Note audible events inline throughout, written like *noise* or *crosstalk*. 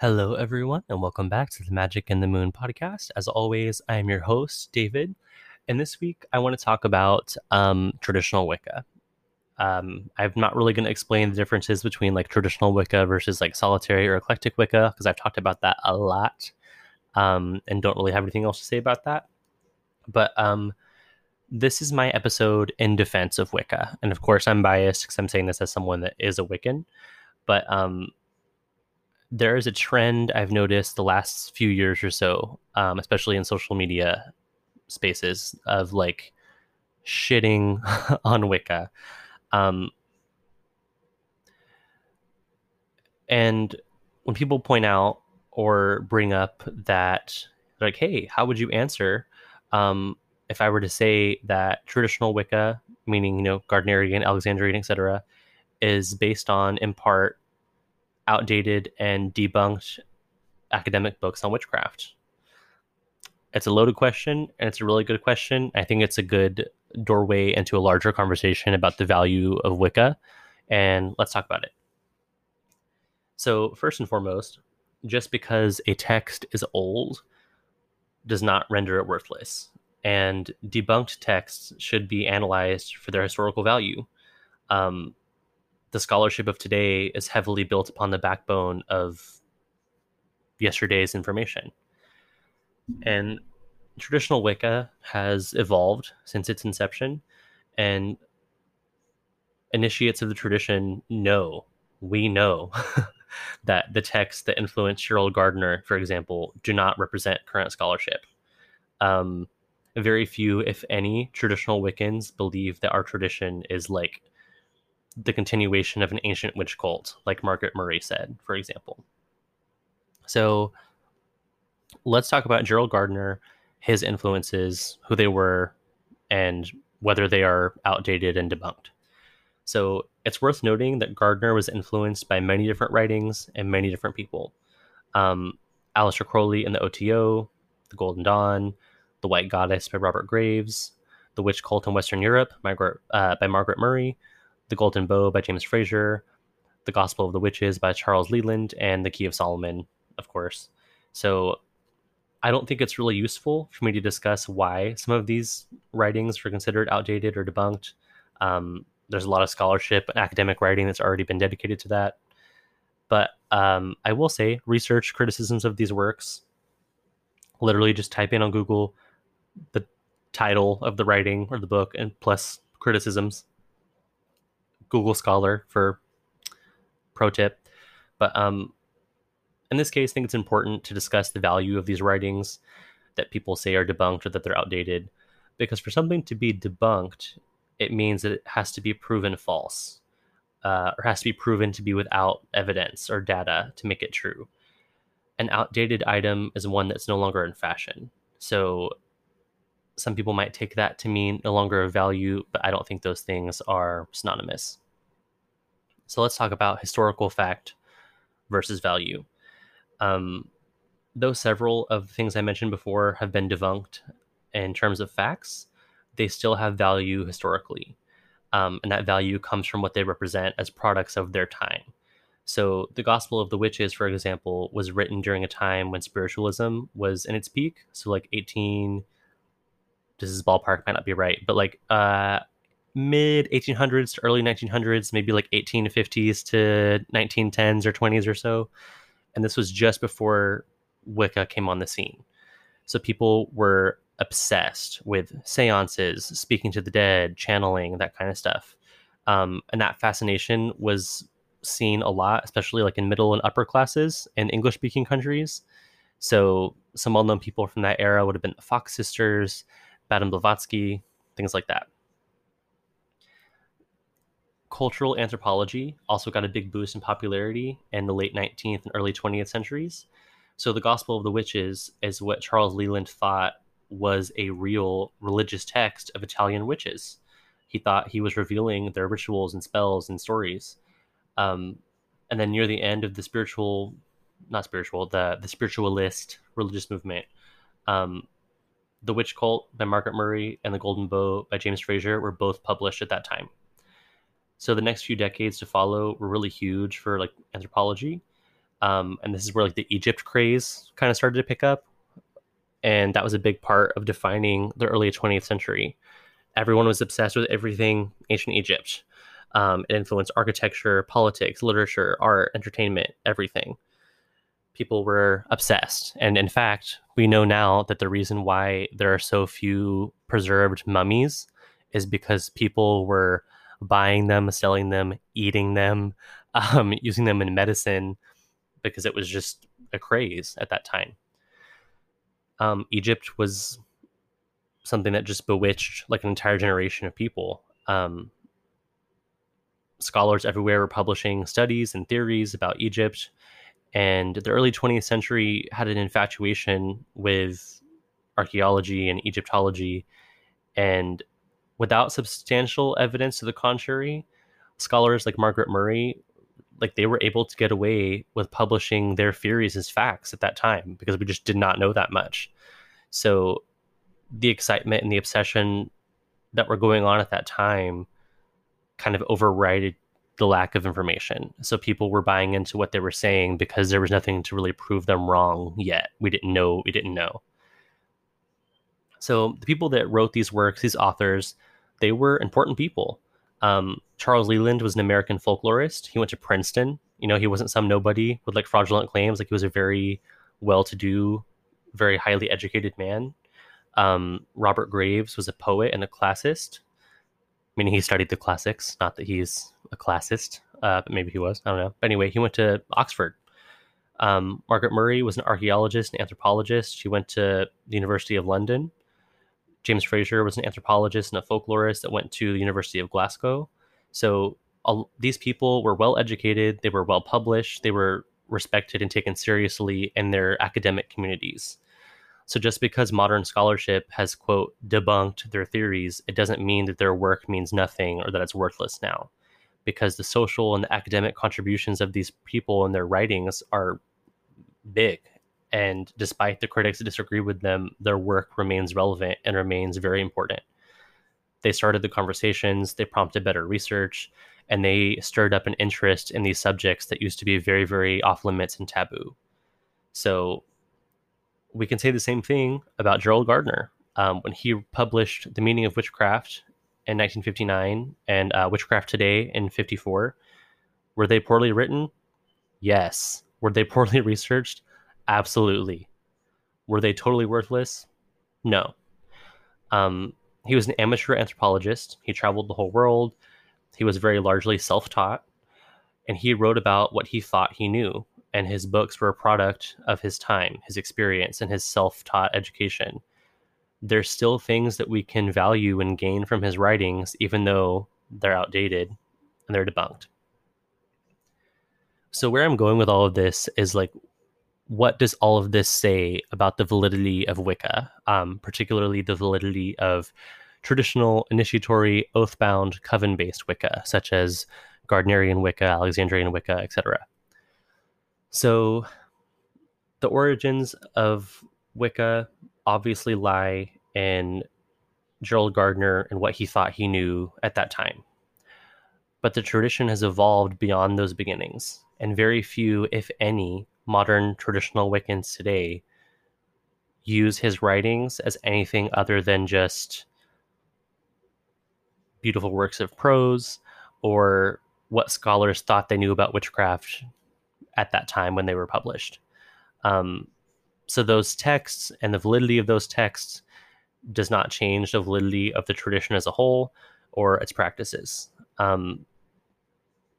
Hello, everyone, and welcome back to the Magic and the Moon podcast. As always, I am your host, David. And this week, I want to talk about um, traditional Wicca. Um, I'm not really going to explain the differences between like traditional Wicca versus like solitary or eclectic Wicca because I've talked about that a lot um, and don't really have anything else to say about that. But um, this is my episode in defense of Wicca. And of course, I'm biased because I'm saying this as someone that is a Wiccan. But um, there is a trend I've noticed the last few years or so, um, especially in social media spaces, of like shitting *laughs* on Wicca. Um, and when people point out or bring up that, like, hey, how would you answer um, if I were to say that traditional Wicca, meaning, you know, Gardnerian, Alexandrian, etc., is based on, in part, outdated and debunked academic books on witchcraft? It's a loaded question, and it's a really good question. I think it's a good doorway into a larger conversation about the value of Wicca, and let's talk about it. So, first and foremost, just because a text is old does not render it worthless, and debunked texts should be analyzed for their historical value. Um, the scholarship of today is heavily built upon the backbone of yesterday's information. And traditional Wicca has evolved since its inception, and initiates of the tradition know, we know, *laughs* that the texts that influenced Gerald Gardner, for example, do not represent current scholarship. Um, very few, if any, traditional Wiccans believe that our tradition is like the continuation of an ancient witch cult, like Margaret Murray said, for example. So let's talk about Gerald Gardner, his influences, who they were, and whether they are outdated and debunked. So it's worth noting that Gardner was influenced by many different writings and many different people. Um, Aleister Crowley and the OTO, The Golden Dawn, The White Goddess by Robert Graves, The Witch Cult in Western Europe Margaret, uh, by Margaret Murray, the Golden Bough by James Frazer, The Gospel of the Witches by Charles Leland, and The Key of Solomon, of course. So I don't think it's really useful for me to discuss why some of these writings were considered outdated or debunked. Um, there's a lot of scholarship and academic writing that's already been dedicated to that. But um, I will say, research criticisms of these works. Literally, just type in on Google the title of the writing or the book and plus criticisms Google Scholar for pro tip. But um, in this case, I think it's important to discuss the value of these writings that people say are debunked or that they're outdated. Because for something to be debunked, it means that it has to be proven false uh, or has to be proven to be without evidence or data to make it true. An outdated item is one that's no longer in fashion. So some people might take that to mean no longer of value, but I don't think those things are synonymous. So let's talk about historical fact versus value. Um, though several of the things I mentioned before have been debunked in terms of facts, they still have value historically. Um, and that value comes from what they represent as products of their time. So, the Gospel of the Witches, for example, was written during a time when spiritualism was in its peak. So, like 18, this is ballpark, might not be right, but like uh, mid 1800s to early 1900s, maybe like 1850s to 1910s or 20s or so. And this was just before Wicca came on the scene. So people were obsessed with seances, speaking to the dead, channeling, that kind of stuff. Um, and that fascination was seen a lot, especially like in middle and upper classes in English speaking countries. So some well known people from that era would have been the Fox sisters, Madame Blavatsky, things like that. Cultural anthropology also got a big boost in popularity in the late 19th and early 20th centuries. So, the Gospel of the Witches is what Charles Leland thought was a real religious text of Italian witches. He thought he was revealing their rituals and spells and stories. Um, and then near the end of the spiritual, not spiritual, the the spiritualist religious movement, um, the Witch Cult by Margaret Murray and The Golden Bough by James Frazer were both published at that time. So the next few decades to follow were really huge for like anthropology. Um, and this is where like the Egypt craze kind of started to pick up. And that was a big part of defining the early 20th century. Everyone was obsessed with everything ancient Egypt. Um, it influenced architecture, politics, literature, art, entertainment, everything. People were obsessed. And in fact, we know now that the reason why there are so few preserved mummies is because people were buying them, selling them, eating them, *laughs* um, using them in medicine because it was just a craze at that time. Um, Egypt was something that just bewitched like an entire generation of people. Um, scholars everywhere were publishing studies and theories about Egypt, and the early 20th century had an infatuation with archaeology and Egyptology, and without substantial evidence to the contrary, scholars like Margaret Murray like they were able to get away with publishing their theories as facts at that time because we just did not know that much. So the excitement and the obsession that were going on at that time kind of overrided the lack of information. So people were buying into what they were saying because there was nothing to really prove them wrong yet. We didn't know, we didn't know. So the people that wrote these works, these authors, they were important people. Um, Charles Leland was an American folklorist. He went to Princeton. You know, he wasn't some nobody with like fraudulent claims. Like he was a very well-to-do, very highly educated man. Um, Robert Graves was a poet and a classist, meaning he studied the classics. Not that he's a classist, uh, but maybe he was. I don't know. But anyway, he went to Oxford. Um, Margaret Murray was an archaeologist and anthropologist. She went to the University of London. James Frazer was an anthropologist and a folklorist that went to the University of Glasgow. So all, these people were well educated, they were well published, they were respected and taken seriously in their academic communities. So just because modern scholarship has, quote, debunked their theories, it doesn't mean that their work means nothing or that it's worthless now. Because the social and the academic contributions of these people and their writings are big and despite the critics that disagree with them, their work remains relevant and remains very important. They started the conversations, they prompted better research, and they stirred up an interest in these subjects that used to be very, very off limits and taboo. So we can say the same thing about Gerald Gardner. Um, when he published The Meaning of Witchcraft in 1959 and uh, Witchcraft Today in 54, were they poorly written? Yes. Were they *laughs* poorly researched? Absolutely. Were they totally worthless? No. Um, he was an amateur anthropologist. He traveled the whole world. He was very largely self taught. And he wrote about what he thought he knew. And his books were a product of his time, his experience, and his self taught education. There's still things that we can value and gain from his writings, even though they're outdated and they're debunked. So, where I'm going with all of this is like, what does all of this say about the validity of Wicca, um, particularly the validity of traditional initiatory, oath-bound, coven-based Wicca, such as Gardnerian Wicca, Alexandrian Wicca, etc. So, the origins of Wicca obviously lie in Gerald Gardner and what he thought he knew at that time. But the tradition has evolved beyond those beginnings, and very few, if any, modern traditional Wiccans today use his writings as anything other than just beautiful works of prose or what scholars thought they knew about witchcraft at that time when they were published. Um, so those texts and the validity of those texts does not change the validity of the tradition as a whole or its practices. Um,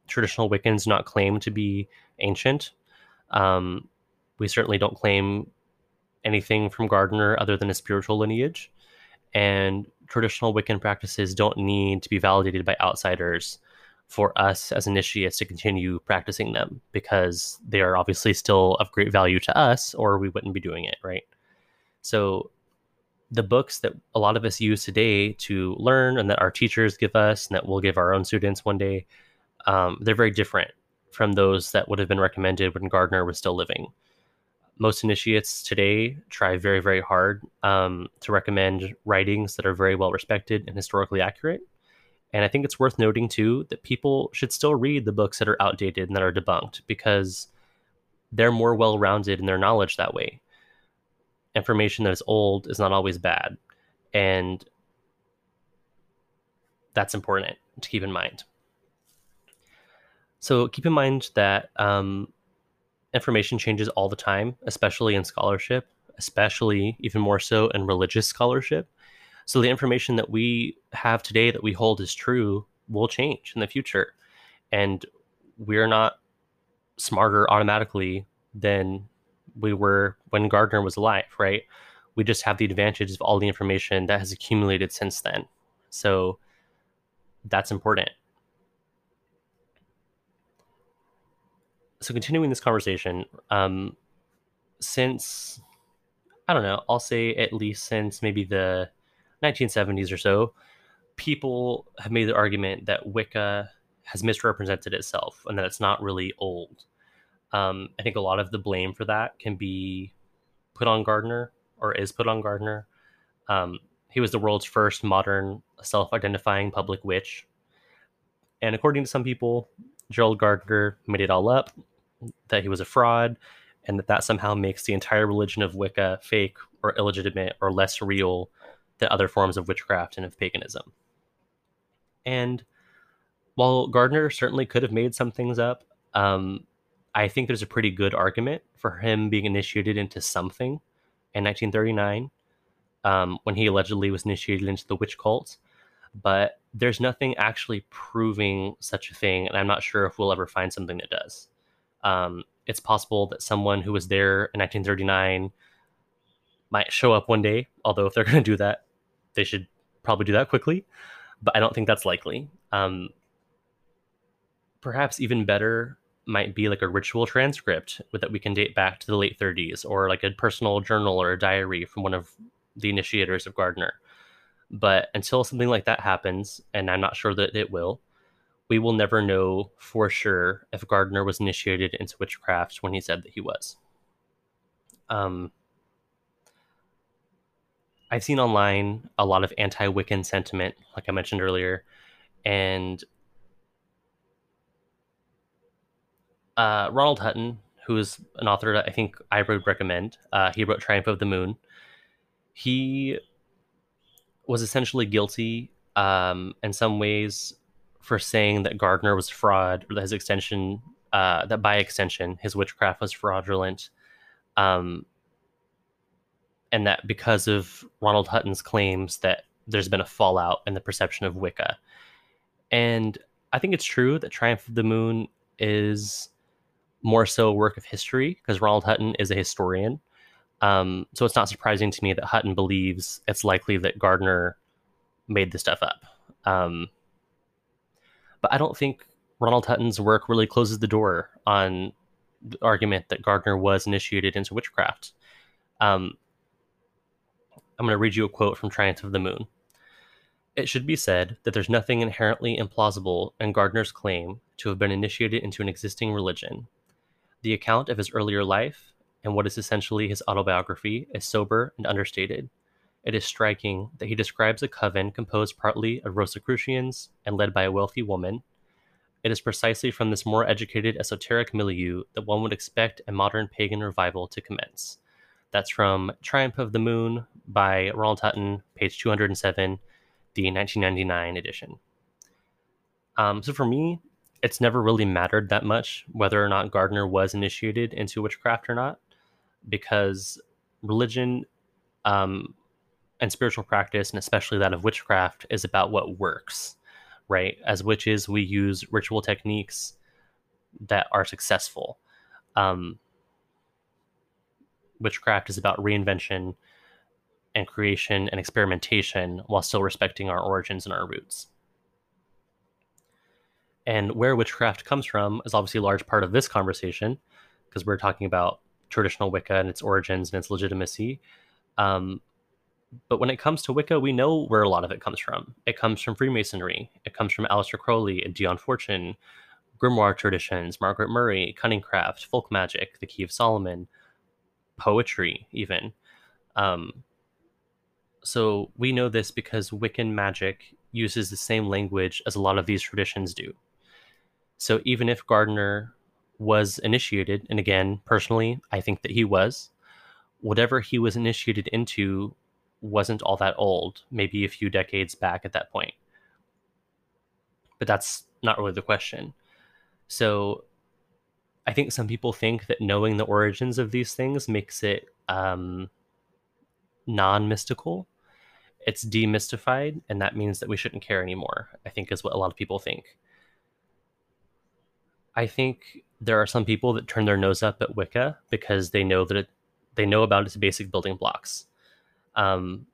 traditional Wiccans not claim to be ancient. Um, we certainly don't claim anything from Gardner other than a spiritual lineage. And traditional Wiccan practices don't need to be validated by outsiders for us as initiates to continue practicing them because they are obviously still of great value to us, or we wouldn't be doing it, right? So, the books that a lot of us use today to learn and that our teachers give us and that we'll give our own students one day, um, they're very different from those that would have been recommended when Gardner was still living. Most initiates today try very, very hard um, to recommend writings that are very well respected and historically accurate. And I think it's worth noting too that people should still read the books that are outdated and that are debunked because they're more well rounded in their knowledge that way. Information that is old is not always bad. And that's important to keep in mind. So keep in mind that um, information changes all the time, especially in scholarship, especially even more so in religious scholarship. So the information that we have today that we hold is true will change in the future. And we're not smarter automatically than we were when Gardner was alive, right? We just have the advantage of all the information that has accumulated since then. So that's important. So continuing this conversation, um, since I don't know, I'll say at least since maybe the 1970s or so, people have made the argument that Wicca has misrepresented itself and that it's not really old. Um, I think a lot of the blame for that can be put on Gardner or is put on Gardner. Um, he was the world's first modern self identifying public witch. And according to some people, Gerald Gardner made it all up, that he was a fraud, and that that somehow makes the entire religion of Wicca fake or illegitimate or less real than other forms of witchcraft and of paganism. And while Gardner certainly could have made some things up, um, I think there's a pretty good argument for him being initiated into something in 1939 um, when he allegedly was initiated into the witch cult. But there's nothing actually proving such a thing, and I'm not sure if we'll ever find something that does. Um, it's possible that someone who was there in 1939 might show up one day, although if they're going to do that, they should probably do that quickly. But I don't think that's likely. Um, perhaps even better might be like a ritual transcript that we can date back to the late 30s, or like a personal journal or a diary from one of the initiators of Gardner. But until something like that happens, and I'm not sure that it will, we will never know for sure if Gardner was initiated into witchcraft when he said that he was. Um, I've seen online a lot of anti Wiccan sentiment, like I mentioned earlier, and uh, Ronald Hutton, who is an author that I think I would recommend, uh, he wrote Triumph of the Moon. He was essentially guilty um, in some ways for saying that Gardner was fraud, or that his extension, uh, that by extension, his witchcraft was fraudulent, um, and that because of Ronald Hutton's claims that there's been a fallout in the perception of Wicca. And I think it's true that Triumph of the Moon is more so a work of history because Ronald Hutton is a historian. Um, so it's not surprising to me that Hutton believes it's likely that Gardner made the stuff up. Um, but I don't think Ronald Hutton's work really closes the door on the argument that Gardner was initiated into witchcraft. Um, I'm going to read you a quote from Triumph of the Moon. It should be said that there's nothing inherently implausible in Gardner's claim to have been initiated into an existing religion the account of his earlier life, and what is essentially his autobiography, is sober and understated. It is striking that he describes a coven composed partly of Rosicrucians and led by a wealthy woman. It is precisely from this more educated esoteric milieu that one would expect a modern pagan revival to commence. That's from Triumph of the Moon by Ronald Hutton, page 207, the 1999 edition. Um, so for me, it's never really mattered that much whether or not Gardner was initiated into witchcraft or not, because religion um, and spiritual practice, and especially that of witchcraft, is about what works, right? As witches, we use ritual techniques that are successful. Um, witchcraft is about reinvention and creation and experimentation while still respecting our origins and our roots. And where witchcraft comes from is obviously a large part of this conversation because we're talking about traditional Wicca and its origins and its legitimacy. Um, but when it comes to Wicca, we know where a lot of it comes from. It comes from Freemasonry. It comes from Aleister Crowley and Dion Fortune, grimoire traditions, Margaret Murray, cunningcraft, folk magic, the Key of Solomon, poetry, even. Um, so we know this because Wiccan magic uses the same language as a lot of these traditions do. So even if Gardner was initiated, and again, personally, I think that he was, whatever he was initiated into wasn't all that old, maybe a few decades back at that point. But that's not really the question. So I think some people think that knowing the origins of these things makes it um, non mystical. It's demystified, and that means that we shouldn't care anymore, I think is what a lot of people think. I think there are some people that turn their nose up at Wicca because they know that it, they know about its basic building blocks. Um,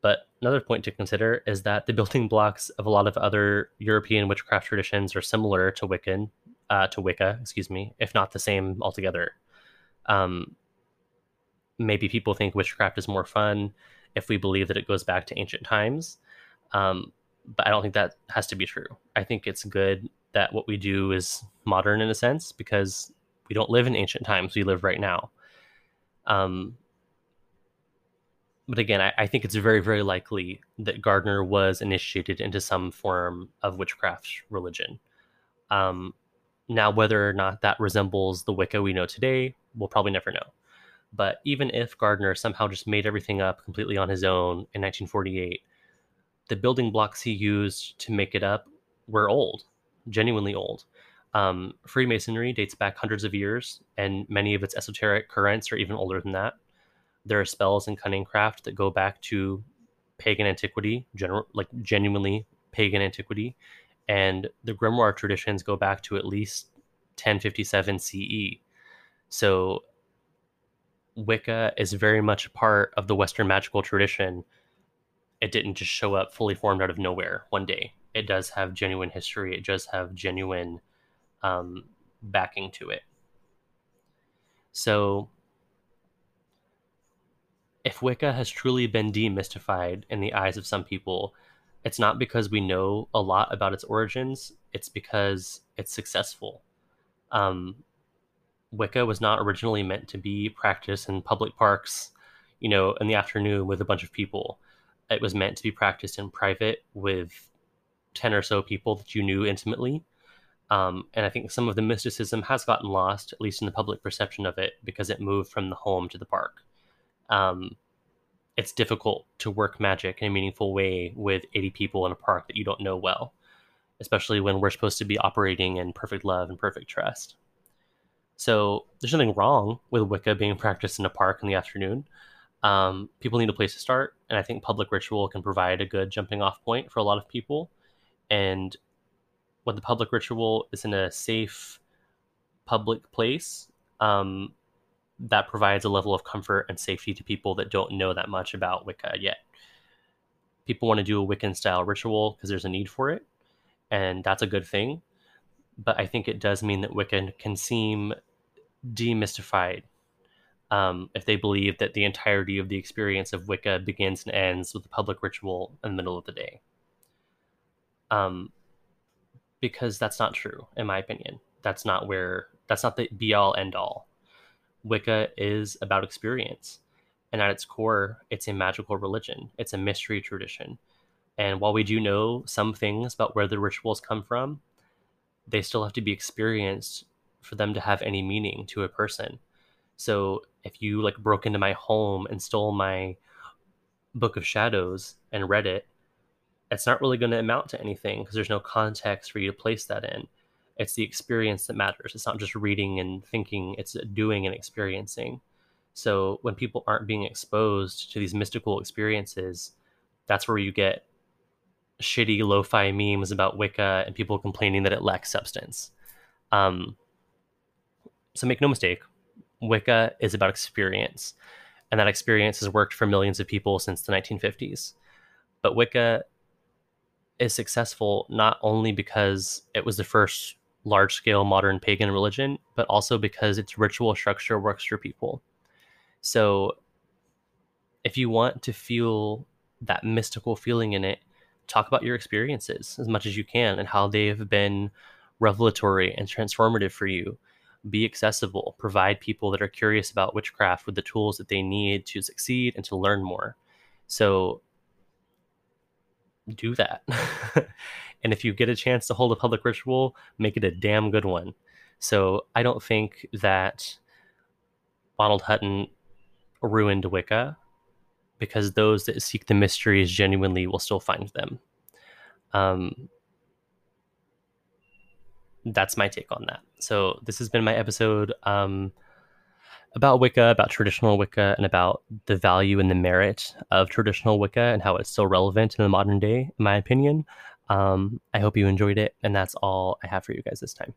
but another point to consider is that the building blocks of a lot of other European witchcraft traditions are similar to Wiccan, uh, to Wicca, excuse me, if not the same altogether. Um, maybe people think witchcraft is more fun if we believe that it goes back to ancient times. Um, but I don't think that has to be true. I think it's good that what we do is modern in a sense because we don't live in ancient times; we live right now. Um, but again, I, I, think it's very, very likely that Gardner was initiated into some form of witchcraft religion. Um, now, whether or not that resembles the Wicca we know today, we'll probably never know. But even if Gardner somehow just made everything up completely on his own in 1948, the building blocks he used to make it up were old, genuinely old. Um, Freemasonry dates back hundreds of years, and many of its esoteric currents are even older than that. There are spells and cunning craft that go back to pagan antiquity, general like genuinely pagan antiquity, and the grimoire traditions go back to at least 1057 CE. So Wicca is very much a part of the Western magical tradition. It didn't just show up fully formed out of nowhere one day. It does have genuine history. It does have genuine um, backing to it. So, if Wicca has truly been demystified in the eyes of some people, it's not because we know a lot about its origins, it's because it's successful. Um, Wicca was not originally meant to be practiced in public parks, you know, in the afternoon with a bunch of people. It was meant to be practiced in private with 10 or so people that you knew intimately. Um, and I think some of the mysticism has gotten lost, at least in the public perception of it, because it moved from the home to the park. Um, it's difficult to work magic in a meaningful way with 80 people in a park that you don't know well, especially when we're supposed to be operating in perfect love and perfect trust. So there's nothing wrong with Wicca being *laughs* practiced in a park in the afternoon. Um, people need a place to start, and I think public ritual can provide a good jumping off point for a lot of people. And when the public ritual is in a safe public place, um, that provides a level of comfort and safety to people that don't know that much about Wicca yet. People want to do a Wiccan style ritual because there's a need for it, and that's a good thing. But I think it does mean that Wiccan can seem demystified um, if they believe that the entirety of the experience of Wicca begins and ends with a public ritual in the middle of the day. Um, because that's not true, in my opinion. That's not where, that's not the be all end all. Wicca is about experience. And at its core, it's a magical religion, it's a mystery tradition. And while we do know some things about where the rituals come from, they still have to be experienced for them to have any meaning to a person. So if you like broke into my home and stole my book of shadows and read it, it's not really going to amount to anything because there's no context for you to place that in it's the experience that matters. It's not just reading and thinking it's doing and experiencing. So when people aren't being exposed to these mystical experiences that's where you get shitty lo-fi memes about wicca and people complaining that it lacks substance. Um, so make no mistake wicca is about experience and that experience has worked for millions of people since the 1950s but wicca is successful not only because it was the first large scale modern pagan religion, but also because its ritual structure works for people. So if you want to feel that mystical feeling in it, talk about your experiences as much as you can and how they've been revelatory and transformative for you. Be accessible, provide people that are curious about witchcraft with the tools that they need to succeed and to learn more. So do that. *laughs* And if you get a chance to hold a public ritual, make it a damn good one. So I don't think that Ronald Hutton ruined Wicca because those that seek the mysteries genuinely will still find them. Um, that's my take on that. So this has been my episode um, about Wicca, about traditional Wicca, and about the value and the merit of traditional Wicca and how it's still relevant in the modern day, in my opinion. Um, I hope you enjoyed it, and that's all I have for you guys this time.